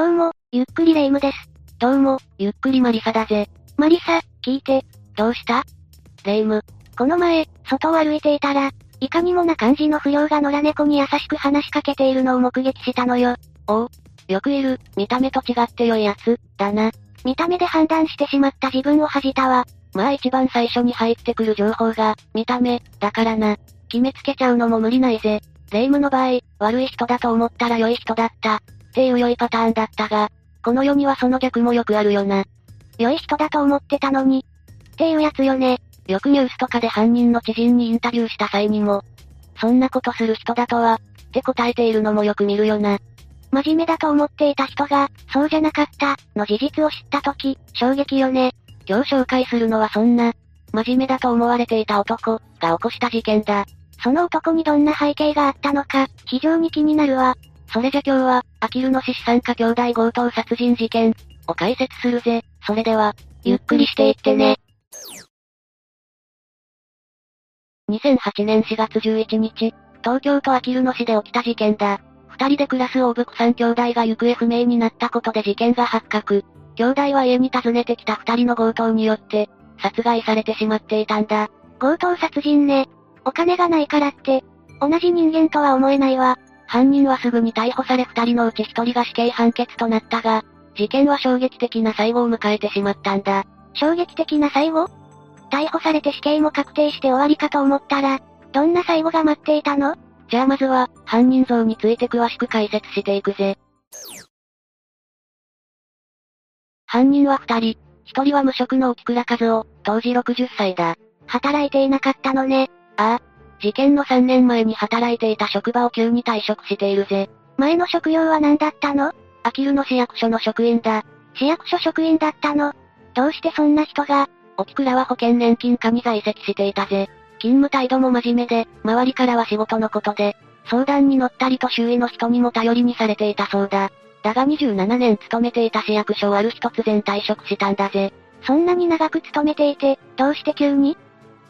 どうも、ゆっくりレ夢ムです。どうも、ゆっくりマリサだぜ。マリサ、聞いて。どうした？レ夢ム。この前、外を歩いていたら、いかにもな感じの不良が野良猫に優しく話しかけているのを目撃したのよ。おう。よくいる、見た目と違って良いやつ、だな。見た目で判断してしまった自分を恥じたわ。まあ一番最初に入ってくる情報が、見た目、だからな。決めつけちゃうのも無理ないぜ。レ夢ムの場合、悪い人だと思ったら良い人だった。っていう良いパターンだったが、この世にはその逆もよくあるよな。良い人だと思ってたのに。っていうやつよね。よくニュースとかで犯人の知人にインタビューした際にも、そんなことする人だとは、って答えているのもよく見るよな。真面目だと思っていた人が、そうじゃなかった、の事実を知ったとき、衝撃よね。今日紹介するのはそんな、真面目だと思われていた男、が起こした事件だ。その男にどんな背景があったのか、非常に気になるわ。それじゃ今日は、アキルの獅子参加兄弟強盗殺人事件、を解説するぜ。それでは、ゆっくりしていってね。2008年4月11日、東京都あきる野市で起きた事件だ。二人で暮らす大福さん兄弟が行方不明になったことで事件が発覚。兄弟は家に訪ねてきた二人の強盗によって、殺害されてしまっていたんだ。強盗殺人ね。お金がないからって、同じ人間とは思えないわ。犯人はすぐに逮捕され二人のうち一人が死刑判決となったが、事件は衝撃的な最後を迎えてしまったんだ。衝撃的な最後？逮捕されて死刑も確定して終わりかと思ったら、どんな最後が待っていたの？じゃあまずは、犯人像について詳しく解説していくぜ。犯人は二人。一人は無職の沖倉和夫、当時60歳だ。働いていなかったのね。ああ。事件の3年前に働いていた職場を急に退職しているぜ。前の職業は何だったの？あきるの市役所の職員だ。市役所職員だったの？どうしてそんな人が？沖倉は保険年金課に在籍していたぜ。勤務態度も真面目で、周りからは仕事のことで、相談に乗ったりと周囲の人にも頼りにされていたそうだ。だが27年勤めていた市役所をある日突然退職したんだぜ。そんなに長く勤めていて、どうして急に？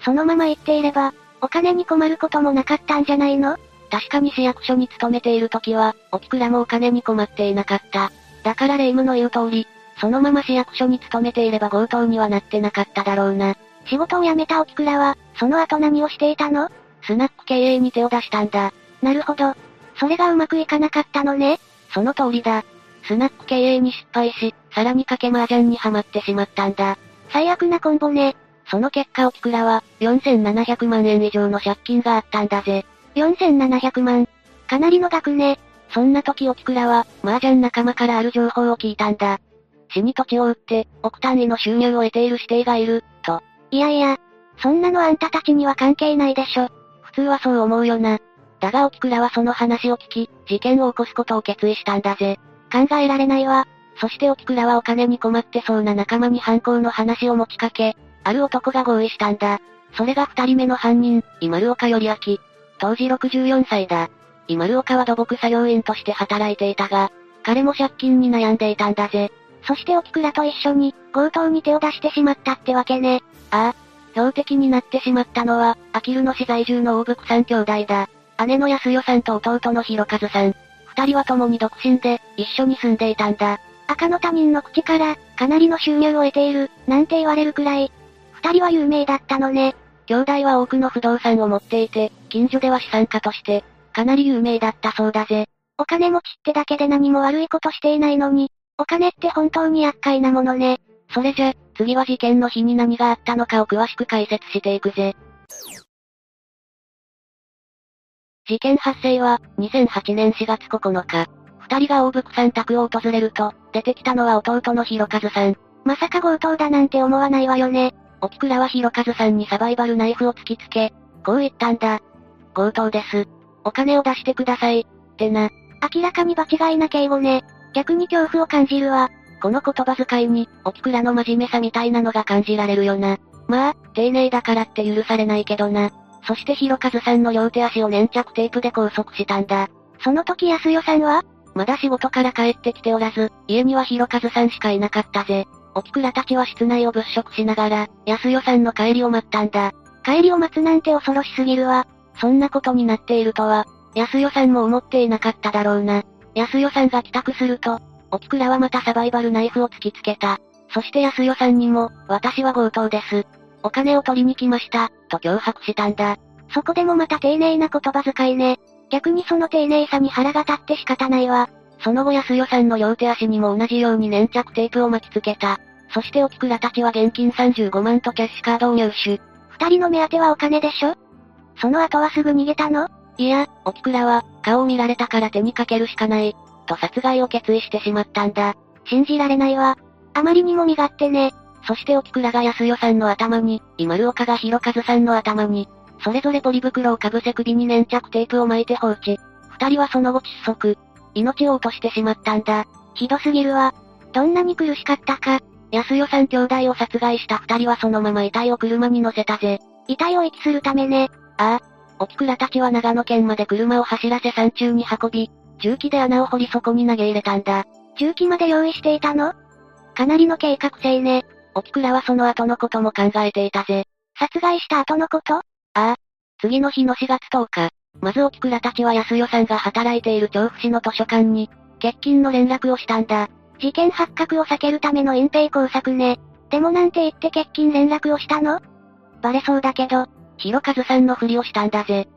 そのまま言っていれば、お金に困ることもなかったんじゃないの？確かに市役所に勤めている時は、沖倉もお金に困っていなかった。だから霊夢の言う通り、そのまま市役所に勤めていれば強盗にはなってなかっただろうな。仕事を辞めた沖倉は、その後何をしていたの？スナック経営に手を出したんだ。なるほど。それがうまくいかなかったのね。その通りだ。スナック経営に失敗し、さらに賭け麻雀にはまってしまったんだ。最悪なコンボね。その結果沖倉は、4700万円以上の借金があったんだぜ。4700万。かなりの額ね。そんな時沖倉は、麻雀仲間からある情報を聞いたんだ。市に土地を売って、億単位の収入を得ている指定がいる、と。いやいや、そんなのあんたたちには関係ないでしょ。普通はそう思うよな。だが沖倉はその話を聞き、事件を起こすことを決意したんだぜ。考えられないわ。そして沖倉はお金に困ってそうな仲間に犯行の話を持ちかけ、ある男が合意したんだ。それが二人目の犯人、今丸岡より明。当時64歳だ。今丸岡は土木作業員として働いていたが、彼も借金に悩んでいたんだぜ。そして沖倉と一緒に、強盗に手を出してしまったってわけね。ああ。標的になってしまったのは、あきる野市在住の大福三兄弟だ。姉の安代さんと弟の弘和さん。二人は共に独身で、一緒に住んでいたんだ。赤の他人の口から、かなりの収入を得ている、なんて言われるくらい。二人は有名だったのね。兄弟は多くの不動産を持っていて、近所では資産家として、かなり有名だったそうだぜ。お金持ちってだけで何も悪いことしていないのに、お金って本当に厄介なものね。それじゃ、次は事件の日に何があったのかを詳しく解説していくぜ。事件発生は、2008年4月9日。二人が大福さん宅を訪れると、出てきたのは弟の弘和さん。まさか強盗だなんて思わないわよね。沖倉は弘和さんにサバイバルナイフを突きつけ、こう言ったんだ。強盗です。お金を出してください。ってな。明らかに場違いな敬語ね。逆に恐怖を感じるわ。この言葉遣いに、沖倉の真面目さみたいなのが感じられるよな。まあ、丁寧だからって許されないけどな。そして弘和さんの両手足を粘着テープで拘束したんだ。その時安代さんはまだ仕事から帰ってきておらず、家には弘和さんしかいなかったぜ。沖倉たちは室内を物色しながら、安代さんの帰りを待ったんだ。帰りを待つなんて恐ろしすぎるわ。そんなことになっているとは、安代さんも思っていなかっただろうな。安代さんが帰宅すると、沖倉はまたサバイバルナイフを突きつけた。そして安代さんにも、私は強盗です。お金を取りに来ました、と脅迫したんだ。そこでもまた丁寧な言葉遣いね。逆にその丁寧さに腹が立って仕方ないわ。その後安代さんの両手足にも同じように粘着テープを巻き付けた。そして沖倉たちは現金35万とキャッシュカードを入手。二人の目当てはお金でしょ？その後はすぐ逃げたの？いや、沖倉は、顔を見られたから手にかけるしかない、と殺害を決意してしまったんだ。信じられないわ。あまりにも身勝手ね。そして沖倉が安代さんの頭に、今丸岡が広和さんの頭に、それぞれポリ袋をかぶせ首に粘着テープを巻いて放置。二人はその後窒息。命を落としてしまったんだ。ひどすぎるわ。どんなに苦しかったか。安代さん兄弟を殺害した二人はそのまま遺体を車に乗せたぜ。遺体を遺棄するためね。ああ。沖倉たちは長野県まで車を走らせ山中に運び、重機で穴を掘りそこに投げ入れたんだ。重機まで用意していたの？かなりの計画性ね。沖倉はその後のことも考えていたぜ。殺害した後のこと？ああ。次の日の4月10日、まず沖倉たちは安代さんが働いている調布市の図書館に、欠勤の連絡をしたんだ。事件発覚を避けるための隠蔽工作ね。でもなんて言って欠勤連絡をしたの？バレそうだけど、広和さんのふりをしたんだぜ。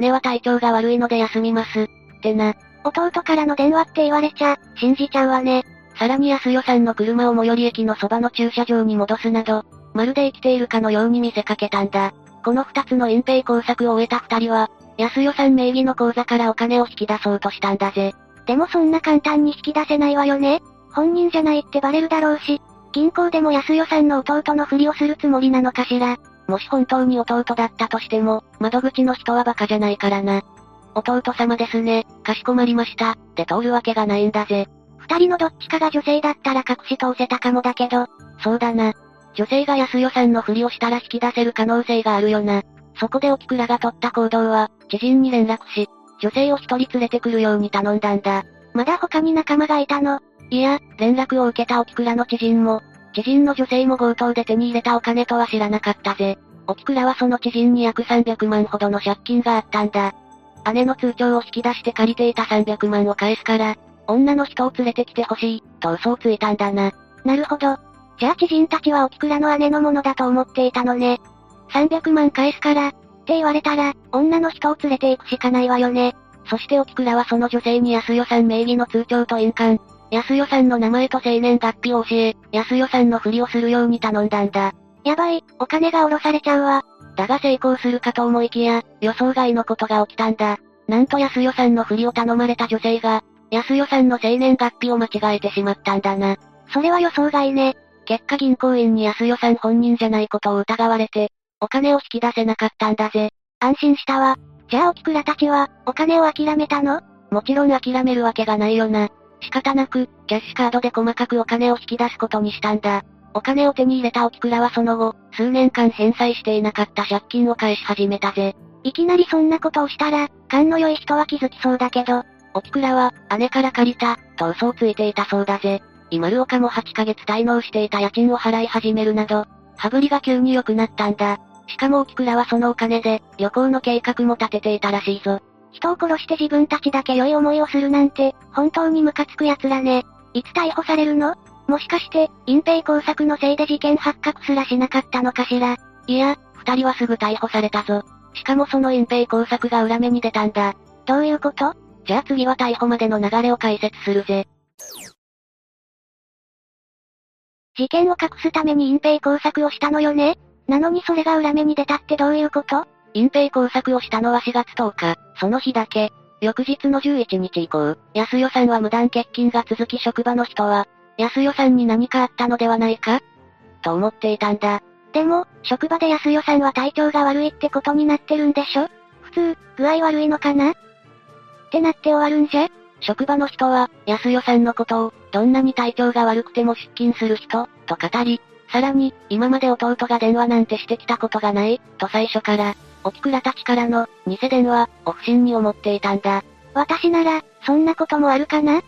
姉は体調が悪いので休みます。ってな。弟からの電話って言われちゃ、信じちゃうわね。さらに安代さんの車を最寄り駅のそばの駐車場に戻すなど、まるで生きているかのように見せかけたんだ。この二つの隠蔽工作を終えた二人は、安代さん名義の口座からお金を引き出そうとしたんだぜ。でもそんな簡単に引き出せないわよね。本人じゃないってバレるだろうし、銀行でも安代さんの弟のふりをするつもりなのかしら。もし本当に弟だったとしても、窓口の人はバカじゃないからな。弟様ですね、かしこまりました、って通るわけがないんだぜ。二人のどっちかが女性だったら隠し通せたかもだけど。そうだな。女性が安代さんのふりをしたら引き出せる可能性があるよな。そこで沖倉が取った行動は、知人に連絡し、女性を一人連れてくるように頼んだんだ。まだ他に仲間がいたの？いや、連絡を受けた沖倉の知人も、知人の女性も強盗で手に入れたお金とは知らなかったぜ。沖倉はその知人に約300万ほどの借金があったんだ。姉の通帳を引き出して借りていた300万を返すから、女の人を連れてきてほしい、と嘘をついたんだな。なるほど。じゃあ知人たちは沖倉の姉のものだと思っていたのね。300万返すから、って言われたら、女の人を連れて行くしかないわよね。そして沖倉はその女性に安代さん名義の通帳と印鑑、安代さんの名前と生年月日を教え、安代さんのふりをするように頼んだんだ。やばい、お金が下ろされちゃうわ。だが成功するかと思いきや、予想外のことが起きたんだ。なんと安代さんのふりを頼まれた女性が、安代さんの生年月日を間違えてしまったんだな。それは予想外ね。結果銀行員に安代さん本人じゃないことを疑われて、お金を引き出せなかったんだぜ。安心したわ。じゃあ沖倉たちは、お金を諦めたの？もちろん諦めるわけがないよな。仕方なく、キャッシュカードで細かくお金を引き出すことにしたんだ。お金を手に入れた沖倉はその後、数年間返済していなかった借金を返し始めたぜ。いきなりそんなことをしたら、勘の良い人は気づきそうだけど、沖倉は、姉から借りた、と嘘をついていたそうだぜ。今丸岡も8ヶ月滞納していた家賃を払い始めるなど、羽振りが急に良くなったんだ。しかも沖倉はそのお金で、旅行の計画も立てていたらしいぞ。人を殺して自分たちだけ良い思いをするなんて、本当にムカつく奴らね。いつ逮捕されるの？もしかして、隠蔽工作のせいで事件発覚すらしなかったのかしら？いや、二人はすぐ逮捕されたぞ。しかもその隠蔽工作が裏目に出たんだ。どういうこと？じゃあ次は逮捕までの流れを解説するぜ。事件を隠すために隠蔽工作をしたのよね？なのにそれが裏目に出たってどういうこと？隠蔽工作をしたのは4月10日、その日だけ。翌日の11日以降、安代さんは無断欠勤が続き職場の人は、安代さんに何かあったのではないか？と思っていたんだ。でも、職場で安代さんは体調が悪いってことになってるんでしょ？普通、具合悪いのかな？ってなって終わるんじゃ。職場の人は、安代さんのことを、どんなに体調が悪くても出勤する人、と語り、さらに、今まで弟が電話なんてしてきたことがない、と最初から、沖倉たちからの、偽電話、を不審に思っていたんだ。私なら、そんなこともあるかな？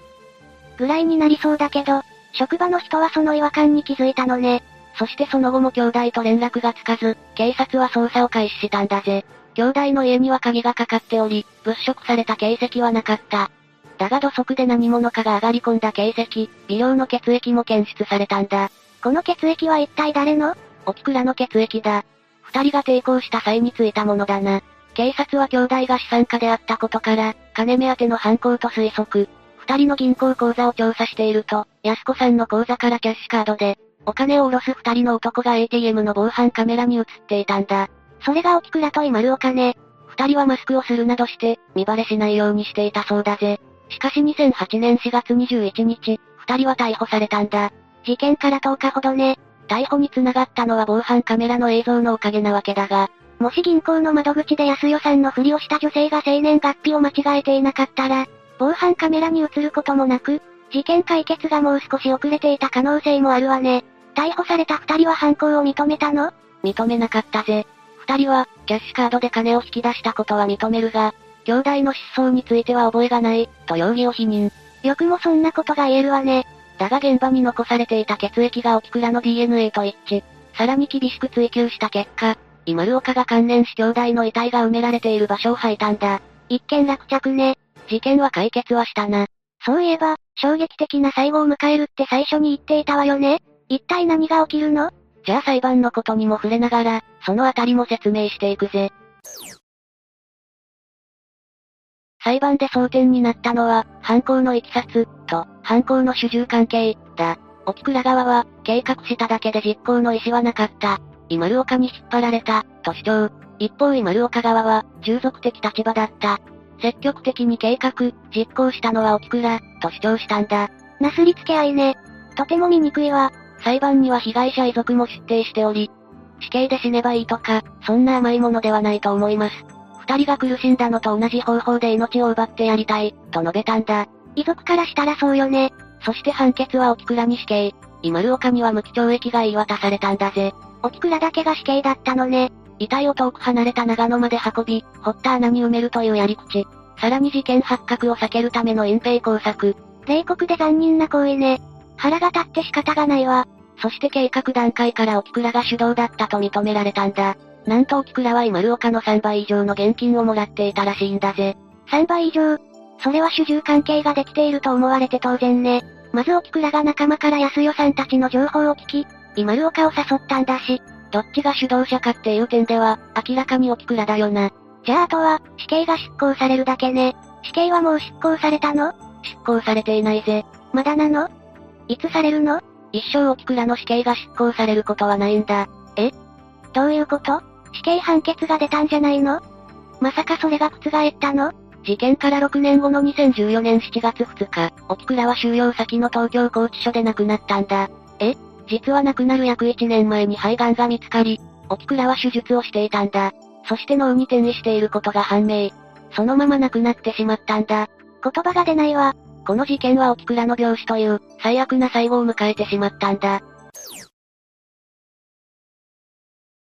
ぐらいになりそうだけど、職場の人はその違和感に気づいたのね。そしてその後も兄弟と連絡がつかず、警察は捜査を開始したんだぜ。兄弟の家には鍵がかかっており、物色された形跡はなかった。だが土足で何者かが上がり込んだ形跡、微量の血液も検出されたんだ。この血液は一体誰の？沖倉の血液だ。二人が抵抗した際についたものだな。警察は兄弟が資産家であったことから、金目当ての犯行と推測。二人の銀行口座を調査していると、安子さんの口座からキャッシュカードで、お金を下ろす二人の男が ATM の防犯カメラに映っていたんだ。それが沖倉と今るお金。二人はマスクをするなどして、見バレしないようにしていたそうだぜ。しかし2008年4月21日、二人は逮捕されたんだ。事件から10日ほどね。逮捕に繋がったのは防犯カメラの映像のおかげなわけだが、もし銀行の窓口で安代さんのふりをした女性が生年月日を間違えていなかったら、防犯カメラに映ることもなく、事件解決がもう少し遅れていた可能性もあるわね。逮捕された二人は犯行を認めたの？認めなかったぜ。二人は、キャッシュカードで金を引き出したことは認めるが、兄弟の失踪については覚えがない、と容疑を否認。よくもそんなことが言えるわね。だが現場に残されていた血液が沖倉の DNA と一致。さらに厳しく追及した結果、今丸岡が関連し兄弟の遺体が埋められている場所を吐いたんだ。一件落着ね。事件は解決はしたな。そういえば、衝撃的な最後を迎えるって最初に言っていたわよね。一体何が起きるの？じゃあ裁判のことにも触れながら、そのあたりも説明していくぜ。裁判で争点になったのは、犯行の経緯と、犯行の主従関係、だ。沖倉側は、計画しただけで実行の意思はなかった。今丸岡に引っ張られた、と主張。一方今丸岡側は、従属的立場だった。積極的に計画、実行したのは沖倉、と主張したんだ。なすりつけ合いね。とても醜いわ。裁判には被害者遺族も出廷しており、死刑で死ねばいいとか、そんな甘いものではないと思います。二人が苦しんだのと同じ方法で命を奪ってやりたい、と述べたんだ。遺族からしたらそうよね。そして判決は沖倉に死刑。今丸岡には無期懲役が言い渡されたんだぜ。沖倉だけが死刑だったのね。遺体を遠く離れた長野まで運び、掘った穴に埋めるというやり口。さらに事件発覚を避けるための隠蔽工作。冷酷で残忍な行為ね。腹が立って仕方がないわ。そして計画段階から沖倉が主導だったと認められたんだ。なんと沖倉は今丸岡の3倍以上の現金をもらっていたらしいんだぜ。3倍以上？それは主従関係ができていると思われて当然ね。まず沖倉が仲間から安代さんたちの情報を聞き、今丸岡を誘ったんだし、どっちが主導者かっていう点では、明らかに沖倉だよな。じゃああとは、死刑が執行されるだけね。死刑はもう執行されたの？執行されていないぜ。まだなの？いつされるの？一生沖倉の死刑が執行されることはないんだ。え？どういうこと？死刑判決が出たんじゃないの？まさかそれが覆ったの？事件から6年後の2014年7月2日、沖倉は収容先の東京拘置所で亡くなったんだ。え？実は亡くなる約1年前に肺がんが見つかり、沖倉は手術をしていたんだ。そして脳に転移していることが判明。そのまま亡くなってしまったんだ。言葉が出ないわ。この事件は沖倉の病死という、最悪な最後を迎えてしまったんだ。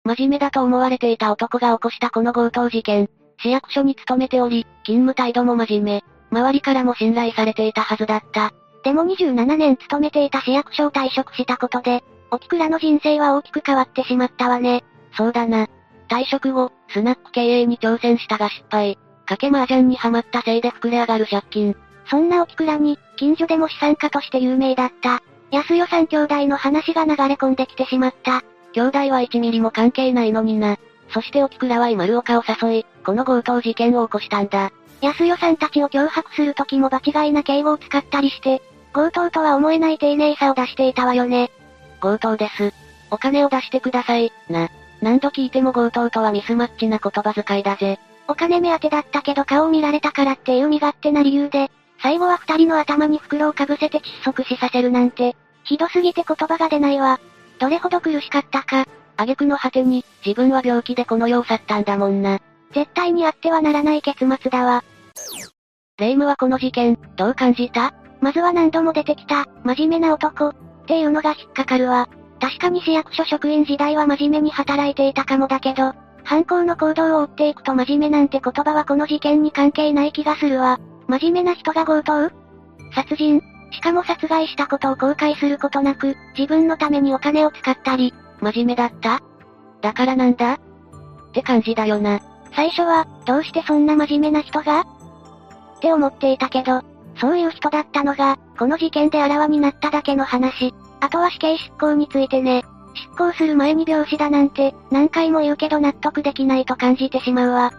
真面目だと思われていた男が起こしたこの強盗事件。市役所に勤めており、勤務態度も真面目。周りからも信頼されていたはずだった。でも27年勤めていた市役所を退職したことで、沖倉の人生は大きく変わってしまったわね。そうだな。退職後、スナック経営に挑戦したが失敗。賭け麻雀にはまったせいで膨れ上がる借金。そんな沖倉に、近所でも資産家として有名だった。安代さん兄弟の話が流れ込んできてしまった。兄弟は1ミリも関係ないのにな。そして沖倉は今丸岡を誘い、この強盗事件を起こしたんだ。安代さんたちを脅迫する時も場違いな敬語を使ったりして、強盗とは思えない丁寧さを出していたわよね。強盗です。お金を出してください、な。何度聞いても強盗とはミスマッチな言葉遣いだぜ。お金目当てだったけど顔を見られたからっていう身勝手な理由で、最後は二人の頭に袋をかぶせて窒息死させるなんて、ひどすぎて言葉が出ないわ。どれほど苦しかったか。挙句の果てに、自分は病気でこの世を去ったんだもんな。絶対にあってはならない結末だわ。レイムはこの事件、どう感じた？まずは何度も出てきた、真面目な男、っていうのが引っかかるわ。確かに市役所職員時代は真面目に働いていたかもだけど、犯行の行動を追っていくと真面目なんて言葉はこの事件に関係ない気がするわ。真面目な人が強盗？殺人？しかも殺害したことを後悔することなく、自分のためにお金を使ったり、真面目だった？だからなんだ？って感じだよな。最初は、どうしてそんな真面目な人が？って思っていたけど、そういう人だったのが、この事件であらわになっただけの話。あとは死刑執行についてね。執行する前に病死だなんて、何回も言うけど納得できないと感じてしまうわ。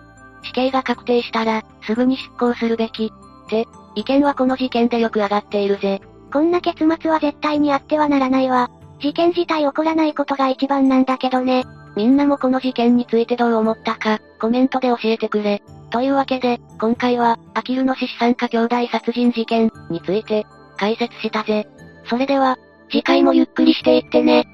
死刑が確定したら、すぐに執行するべき。って、意見はこの事件でよく上がっているぜ。こんな結末は絶対にあってはならないわ。事件自体起こらないことが一番なんだけどね。みんなもこの事件についてどう思ったか、コメントで教えてくれ。というわけで、今回は、アキルの獅子参加兄弟殺人事件について、解説したぜ。それでは、次回もゆっくりしていってね。